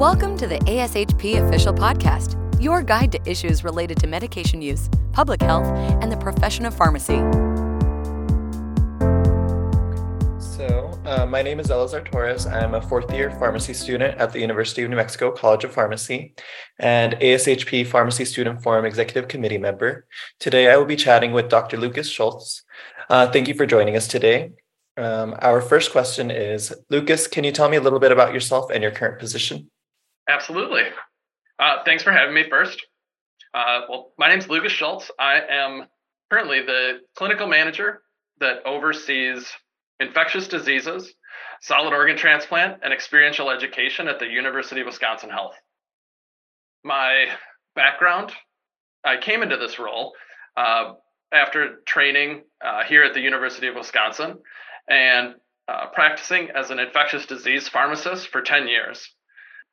Welcome to the ASHP Official Podcast, your guide to issues related to medication use, public health, and the profession of pharmacy. So, uh, my name is Elazar Torres. I'm a fourth year pharmacy student at the University of New Mexico College of Pharmacy and ASHP Pharmacy Student Forum Executive Committee member. Today, I will be chatting with Dr. Lucas Schulz. Uh, thank you for joining us today. Um, our first question is Lucas, can you tell me a little bit about yourself and your current position? Absolutely. Uh, thanks for having me first. Uh, well, my name is Lucas Schulz. I am currently the clinical manager that oversees infectious diseases, solid organ transplant, and experiential education at the University of Wisconsin Health. My background, I came into this role uh, after training uh, here at the University of Wisconsin and uh, practicing as an infectious disease pharmacist for 10 years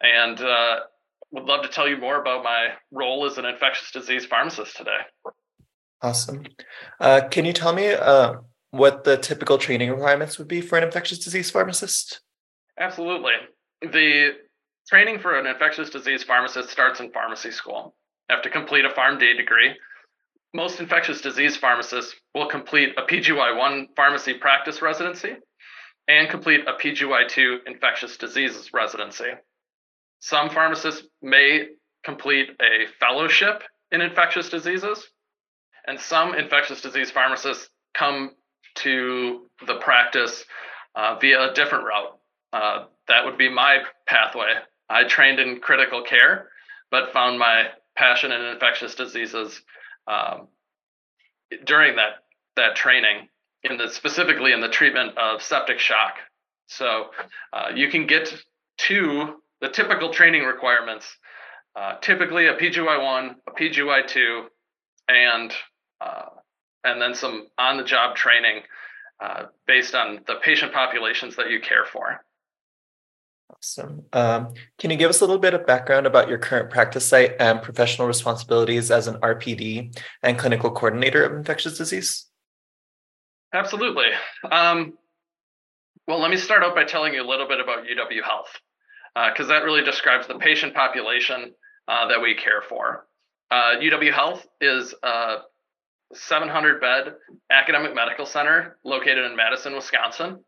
and uh, would love to tell you more about my role as an infectious disease pharmacist today. Awesome. Uh, can you tell me uh, what the typical training requirements would be for an infectious disease pharmacist? Absolutely. The training for an infectious disease pharmacist starts in pharmacy school. You have to complete a PharmD degree. Most infectious disease pharmacists will complete a PGY1 pharmacy practice residency and complete a PGY2 infectious diseases residency. Some pharmacists may complete a fellowship in infectious diseases, and some infectious disease pharmacists come to the practice uh, via a different route. Uh, that would be my pathway. I trained in critical care, but found my passion in infectious diseases um, during that that training, in the specifically in the treatment of septic shock. So uh, you can get to the typical training requirements, uh, typically a PGY1, a PGY2, and uh, and then some on-the-job training uh, based on the patient populations that you care for. Awesome. Um, can you give us a little bit of background about your current practice site and professional responsibilities as an RPD and clinical coordinator of infectious disease? Absolutely. Um, well, let me start out by telling you a little bit about UW Health because uh, that really describes the patient population uh, that we care for. Uh, UW Health is a 700 bed academic medical center located in Madison, Wisconsin.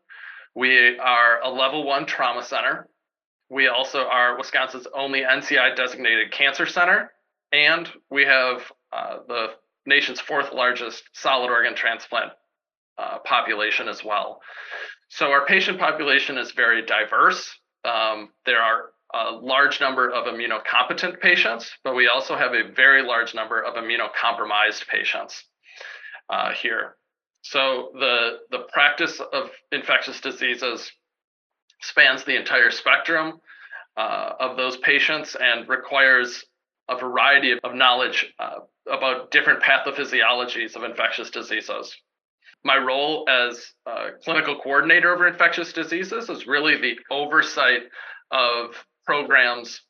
We are a level one trauma center. We also are Wisconsin's only NCI designated cancer center. And we have uh, the nation's fourth largest solid organ transplant uh, population as well. So our patient population is very diverse. Um, there are a large number of immunocompetent patients, but we also have a very large number of immunocompromised patients uh, here. So the, the practice of infectious diseases spans the entire spectrum uh, of those patients and requires a variety of knowledge uh, about different pathophysiologies of infectious diseases my role as clinical coordinator over infectious diseases is really the oversight of programs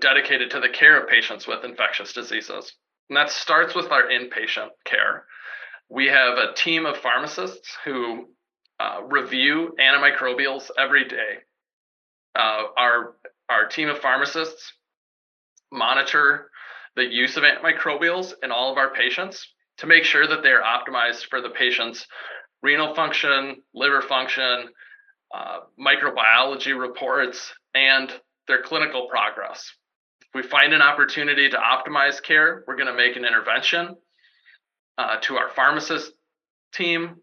dedicated to the care of patients with infectious diseases. And that starts with our inpatient care. We have a team of pharmacists who uh, review antimicrobials every day. Uh, our, our team of pharmacists monitor the use of antimicrobials in all of our patients to make sure that they're optimized for the patient's renal function, liver function, uh, microbiology reports, and their clinical progress. If we find an opportunity to optimize care, we're going to make an intervention uh, to our pharmacist team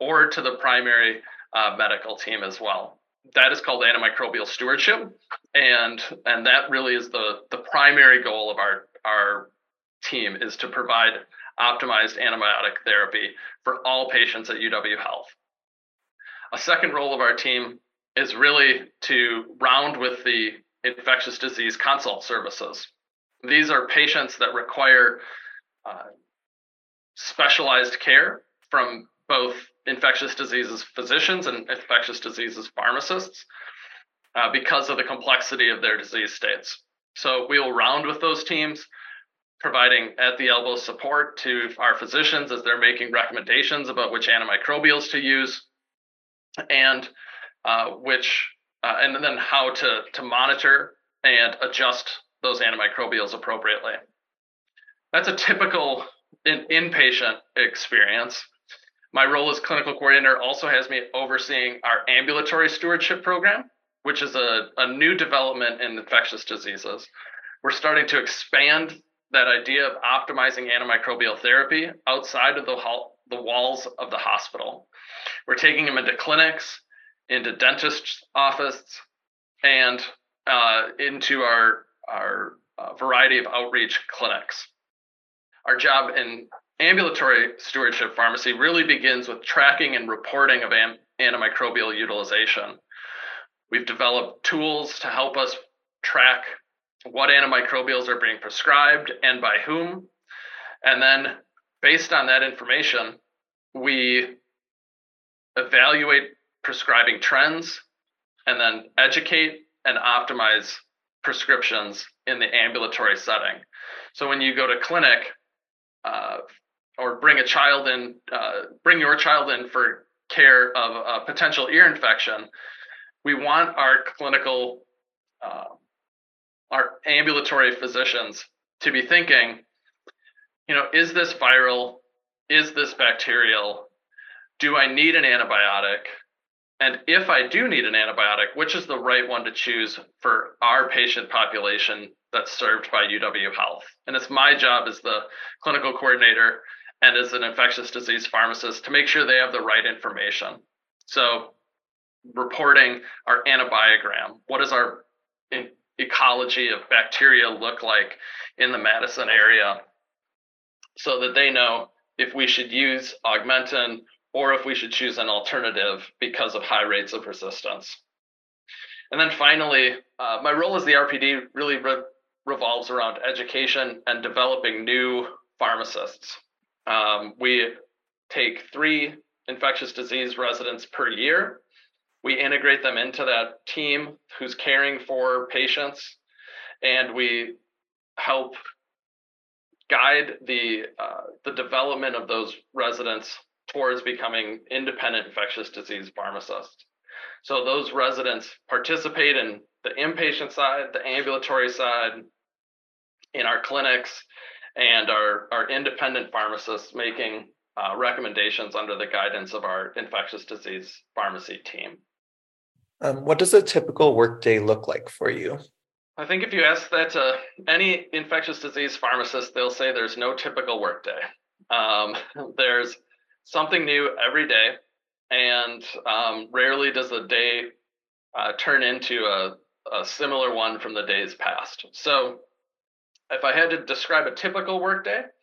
or to the primary uh, medical team as well. That is called antimicrobial stewardship, and and that really is the the primary goal of our our team is to provide optimized antibiotic therapy for all patients at UW Health. A second role of our team is really to round with the infectious disease consult services. These are patients that require uh, specialized care from both infectious diseases physicians and infectious diseases pharmacists uh, because of the complexity of their disease states. So we will round with those teams providing at the elbow support to our physicians as they're making recommendations about which antimicrobials to use and uh, which uh, and then how to to monitor and adjust those antimicrobials appropriately. That's a typical in, inpatient experience. My role as clinical coordinator also has me overseeing our ambulatory stewardship program, which is a, a new development in infectious diseases. We're starting to expand that idea of optimizing antimicrobial therapy outside of the, the walls of the hospital. We're taking them into clinics, into dentist's office, and uh, into our, our uh, variety of outreach clinics. Our job in ambulatory stewardship pharmacy really begins with tracking and reporting of antimicrobial utilization. We've developed tools to help us track what antimicrobials are being prescribed and by whom. And then, based on that information, we evaluate prescribing trends and then educate and optimize prescriptions in the ambulatory setting. So, when you go to clinic, uh, or bring a child in, uh, bring your child in for care of a potential ear infection, we want our clinical, uh, our ambulatory physicians to be thinking, you know, is this viral? Is this bacterial? Do I need an antibiotic? And if I do need an antibiotic, which is the right one to choose for our patient population that's served by UW Health? And it's my job as the clinical coordinator and as an infectious disease pharmacist to make sure they have the right information. So, reporting our antibiogram, what is our ecology of bacteria look like in the Madison area, so that they know if we should use augmentin or if we should choose an alternative because of high rates of resistance. And then finally, uh, my role as the RPD really re- revolves around education and developing new pharmacists. Um, we take three infectious disease residents per year. We integrate them into that team who's caring for patients, and we help guide the uh, the development of those residents towards becoming independent infectious disease pharmacists. So those residents participate in the inpatient side, the ambulatory side, in our clinics, and our, our independent pharmacists making uh, recommendations under the guidance of our infectious disease pharmacy team. Um, what does a typical workday look like for you? I think if you ask that to any infectious disease pharmacist, they'll say there's no typical workday. Um, there's something new every day, and um, rarely does the day uh, turn into a, a similar one from the days past. So if I had to describe a typical workday, it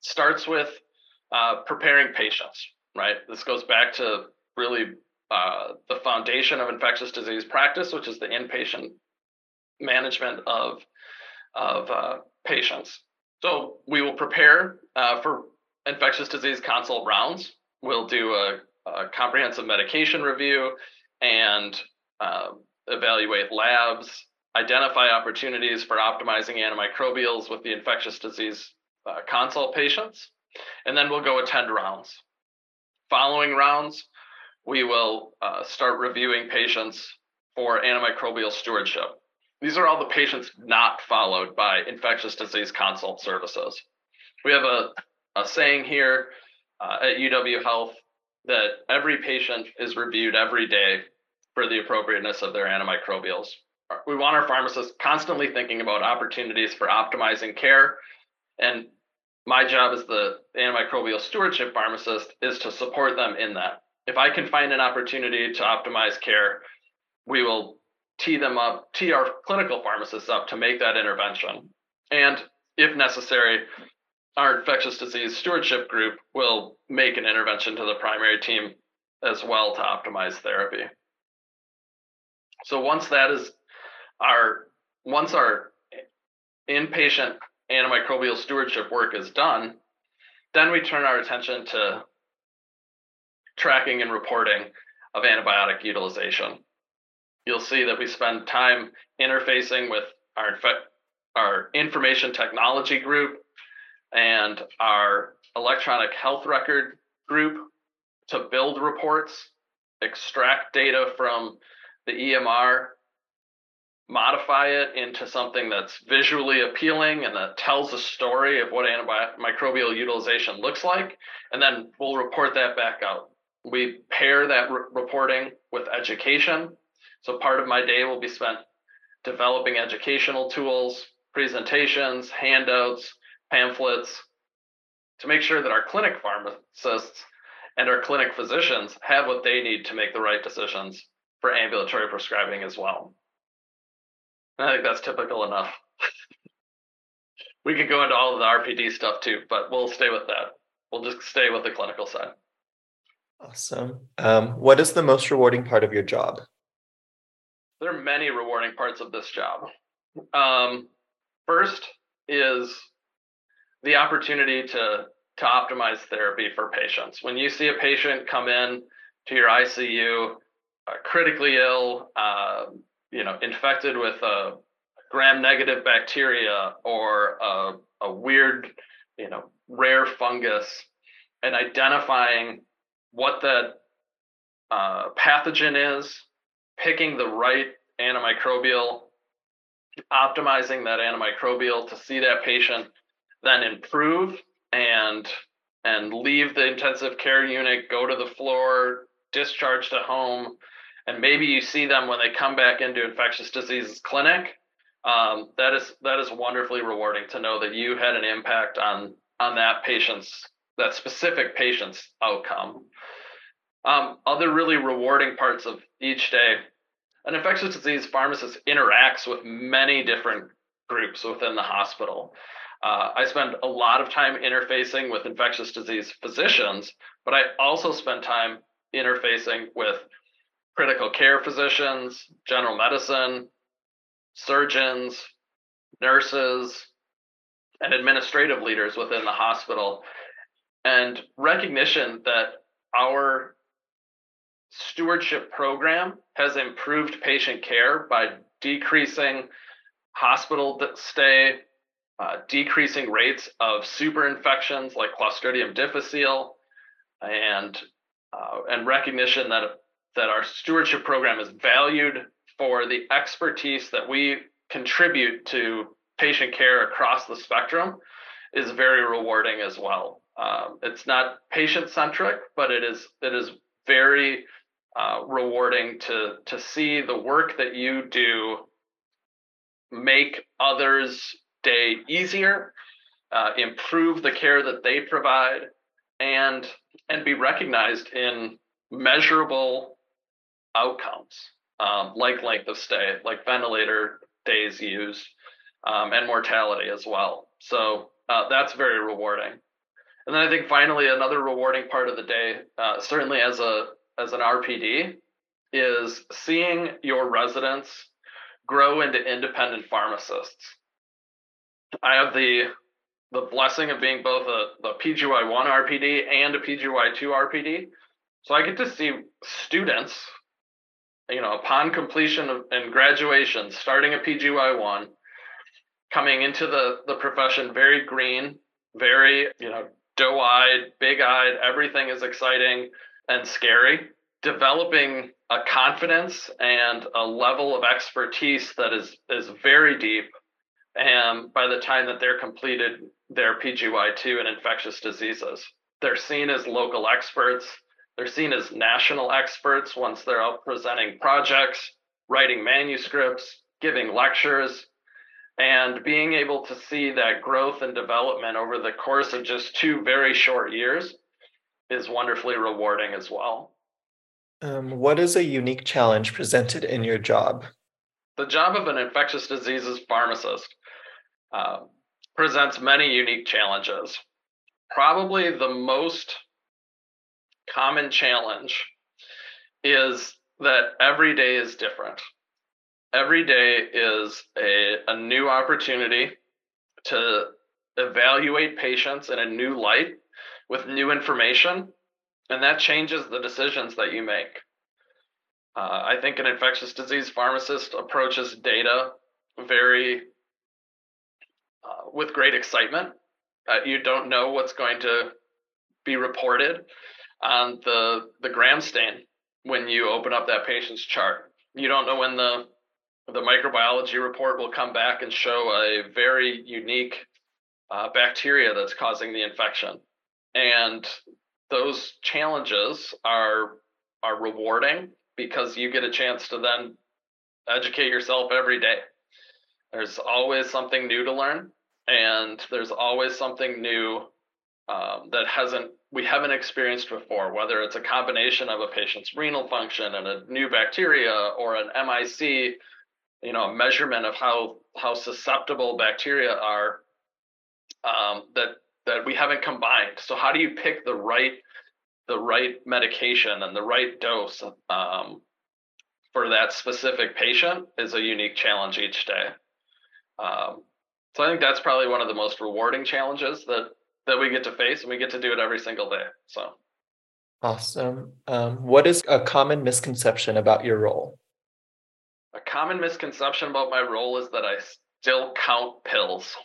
starts with uh, preparing patients, right? This goes back to really uh, the foundation of infectious disease practice, which is the inpatient management of, of uh, patients. So we will prepare uh, for infectious disease consult rounds. We'll do a, a comprehensive medication review and uh, evaluate labs identify opportunities for optimizing antimicrobials with the infectious disease uh, consult patients, and then we'll go attend rounds. Following rounds, we will uh, start reviewing patients for antimicrobial stewardship. These are all the patients not followed by infectious disease consult services. We have a, a saying here uh, at UW Health that every patient is reviewed every day for the appropriateness of their antimicrobials we want our pharmacists constantly thinking about opportunities for optimizing care. And my job as the antimicrobial stewardship pharmacist is to support them in that. If I can find an opportunity to optimize care, we will tee them up, tee our clinical pharmacists up to make that intervention. And if necessary, our infectious disease stewardship group will make an intervention to the primary team as well to optimize therapy. So once that is our once our inpatient antimicrobial stewardship work is done, then we turn our attention to tracking and reporting of antibiotic utilization. You'll see that we spend time interfacing with our, our information technology group and our electronic health record group to build reports, extract data from the EMR modify it into something that's visually appealing and that tells a story of what antimicrobial utilization looks like. And then we'll report that back out. We pair that re- reporting with education. So part of my day will be spent developing educational tools, presentations, handouts, pamphlets to make sure that our clinic pharmacists and our clinic physicians have what they need to make the right decisions for ambulatory prescribing as well. I think that's typical enough. we could go into all of the RPD stuff too, but we'll stay with that. We'll just stay with the clinical side. Awesome. Um, what is the most rewarding part of your job? There are many rewarding parts of this job. Um, first is the opportunity to to optimize therapy for patients. When you see a patient come in to your ICU, uh, critically ill, uh, you know, infected with a gram-negative bacteria or a, a weird, you know, rare fungus, and identifying what that uh, pathogen is, picking the right antimicrobial, optimizing that antimicrobial to see that patient then improve and and leave the intensive care unit, go to the floor, discharge to home, and maybe you see them when they come back into infectious diseases clinic. Um, that is that is wonderfully rewarding to know that you had an impact on on that patient's that specific patient's outcome. Um, other really rewarding parts of each day, an infectious disease pharmacist interacts with many different groups within the hospital. Uh, I spend a lot of time interfacing with infectious disease physicians, but I also spend time interfacing with critical care physicians, general medicine, surgeons, nurses, and administrative leaders within the hospital. And recognition that our stewardship program has improved patient care by decreasing hospital stay, uh, decreasing rates of super infections like Clostridium difficile, and uh, and recognition that that our stewardship program is valued for the expertise that we contribute to patient care across the spectrum is very rewarding as well. Um, it's not patient centric, but it is it is very uh, rewarding to to see the work that you do make others day easier, uh, improve the care that they provide, and and be recognized in measurable outcomes um, like length of stay, like ventilator days used, um, and mortality as well. So uh, that's very rewarding. And then I think finally another rewarding part of the day, uh, certainly as a as an RPD, is seeing your residents grow into independent pharmacists. I have the the blessing of being both a the PGY1 RPD and a PGY2 RPD. So I get to see students, you know, upon completion of, and graduation, starting a PGY1, coming into the the profession very green, very, you know, doe-eyed, big-eyed, everything is exciting and scary, developing a confidence and a level of expertise that is is very deep and by the time that they're completed their PGY2 in infectious diseases. They're seen as local experts. They're seen as national experts once they're out presenting projects, writing manuscripts, giving lectures, and being able to see that growth and development over the course of just two very short years is wonderfully rewarding as well. Um, what is a unique challenge presented in your job? The job of an infectious diseases pharmacist uh, presents many unique challenges. Probably the most common challenge is that every day is different. Every day is a, a new opportunity to evaluate patients in a new light with new information, and that changes the decisions that you make. Uh, I think an infectious disease pharmacist approaches data very uh, with great excitement. Uh, you don't know what's going to be reported on the the gram stain when you open up that patient's chart. You don't know when the the microbiology report will come back and show a very unique uh, bacteria that's causing the infection. And those challenges are are rewarding because you get a chance to then educate yourself every day. There's always something new to learn, and there's always something new um, that hasn't we haven't experienced before. Whether it's a combination of a patient's renal function and a new bacteria, or an MIC, you know, a measurement of how how susceptible bacteria are um, that that we haven't combined. So how do you pick the right the right medication and the right dose um, for that specific patient is a unique challenge each day. Um, so I think that's probably one of the most rewarding challenges that that we get to face, and we get to do it every single day. So awesome. Um, what is a common misconception about your role? A common misconception about my role is that I still count pills.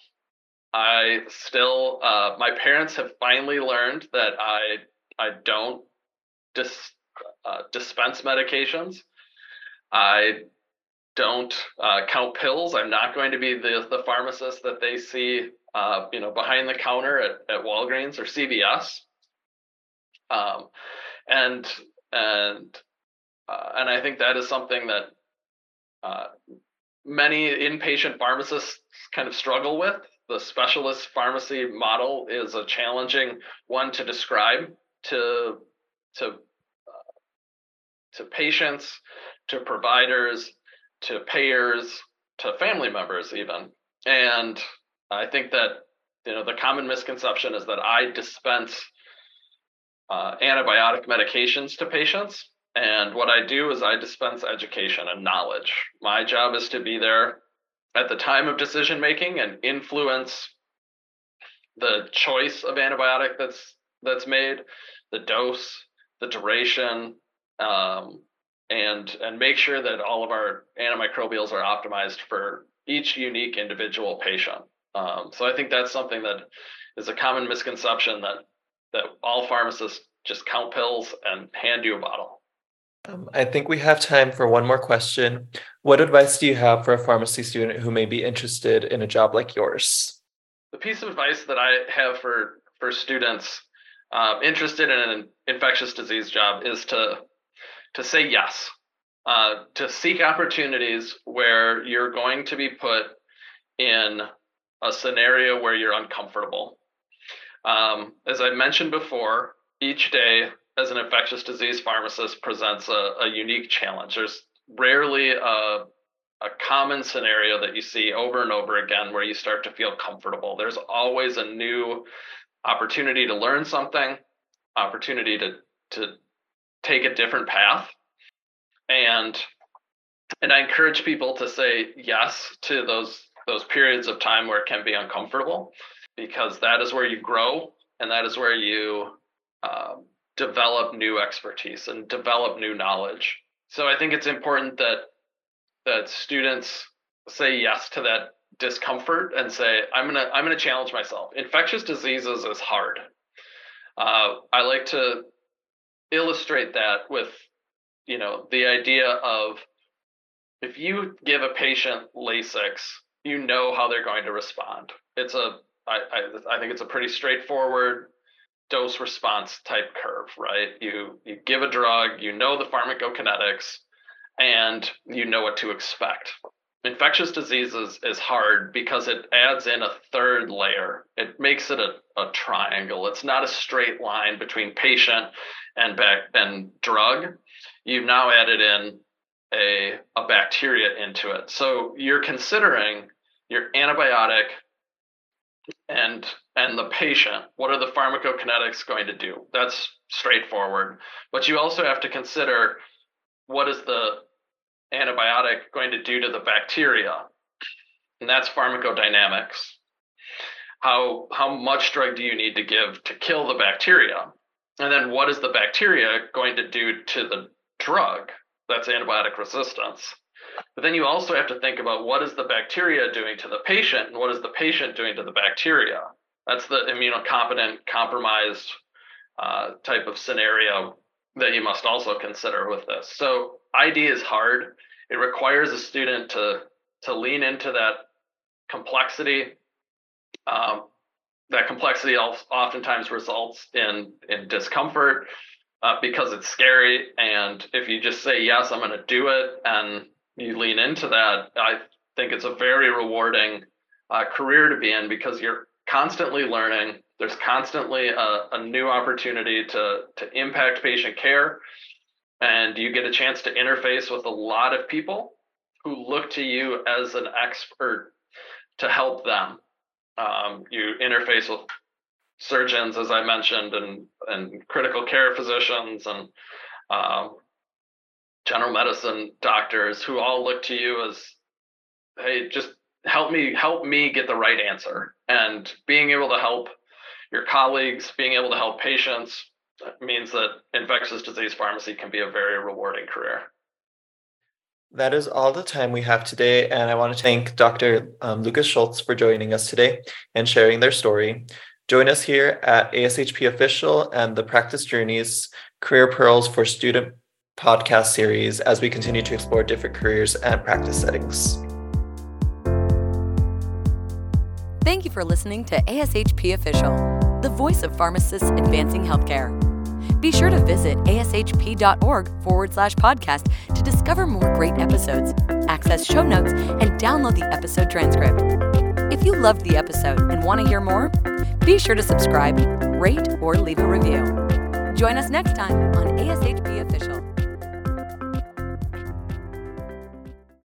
I still, uh, my parents have finally learned that I I don't dis, uh, dispense medications. I don't uh, count pills. I'm not going to be the the pharmacist that they see, uh, you know, behind the counter at, at Walgreens or CVS. Um, and and uh, and I think that is something that uh, many inpatient pharmacists kind of struggle with. The specialist pharmacy model is a challenging one to describe to to uh, to patients, to providers, to payers, to family members even. And I think that you know the common misconception is that I dispense uh, antibiotic medications to patients. And what I do is I dispense education and knowledge. My job is to be there at the time of decision making and influence the choice of antibiotic that's that's made, the dose, the duration, um, and and make sure that all of our antimicrobials are optimized for each unique individual patient. Um, so I think that's something that is a common misconception that that all pharmacists just count pills and hand you a bottle. Um, I think we have time for one more question. What advice do you have for a pharmacy student who may be interested in a job like yours? The piece of advice that I have for for students uh, interested in an infectious disease job is to to say yes, uh, to seek opportunities where you're going to be put in a scenario where you're uncomfortable. Um, as I mentioned before, each day as an infectious disease pharmacist presents a, a unique challenge. There's rarely a, a common scenario that you see over and over again where you start to feel comfortable. There's always a new opportunity to learn something, opportunity to to take a different path. And and I encourage people to say yes to those those periods of time where it can be uncomfortable because that is where you grow and that is where you um, develop new expertise and develop new knowledge. So I think it's important that that students say yes to that discomfort and say i'm gonna i'm gonna challenge myself. Infectious diseases is hard. Uh, i like to illustrate that with you know the idea of if you give a patient lasix you know how they're going to respond. It's a I, I, I think it's a pretty straightforward dose response type curve right you you give a drug you know the pharmacokinetics and you know what to expect infectious diseases is hard because it adds in a third layer. It makes it a, a triangle. It's not a straight line between patient and back and drug. You've now added in a, a bacteria into it. So you're considering your antibiotic and and the patient what are the pharmacokinetics going to do that's straightforward but you also have to consider what is the antibiotic going to do to the bacteria? And that's pharmacodynamics. How, how much drug do you need to give to kill the bacteria? And then what is the bacteria going to do to the drug? That's antibiotic resistance. But then you also have to think about what is the bacteria doing to the patient and what is the patient doing to the bacteria. That's the immunocompetent, compromised uh, type of scenario that you must also consider with this. So ID is hard. it requires a student to to lean into that complexity. Um, that complexity oftentimes results in in discomfort uh, because it's scary. And if you just say yes, I'm going to do it, and you lean into that, I think it's a very rewarding uh, career to be in because you're constantly learning. There's constantly a, a new opportunity to to impact patient care, and you get a chance to interface with a lot of people who look to you as an expert to help them. Um, you interface with surgeons, as I mentioned, and and critical care physicians and um, general medicine doctors who all look to you as, hey, just help me help me get the right answer. And being able to help your colleagues, being able to help patients means that infectious disease pharmacy can be a very rewarding career. That is all the time we have today, and I want to thank Dr. Um, Lucas Schulz for joining us today and sharing their story. Join us here at ASHP Official and the Practice Journeys Career Pearls for Student podcast series as we continue to explore different careers and practice settings. Thank you for listening to ASHP Official, the voice of pharmacists advancing healthcare. Be sure to visit ashp.org forward slash podcast to discover more great episodes, access show notes, and download the episode transcript. If you loved the episode and want to hear more, be sure to subscribe, rate, or leave a review. Join us next time on ASHP Official.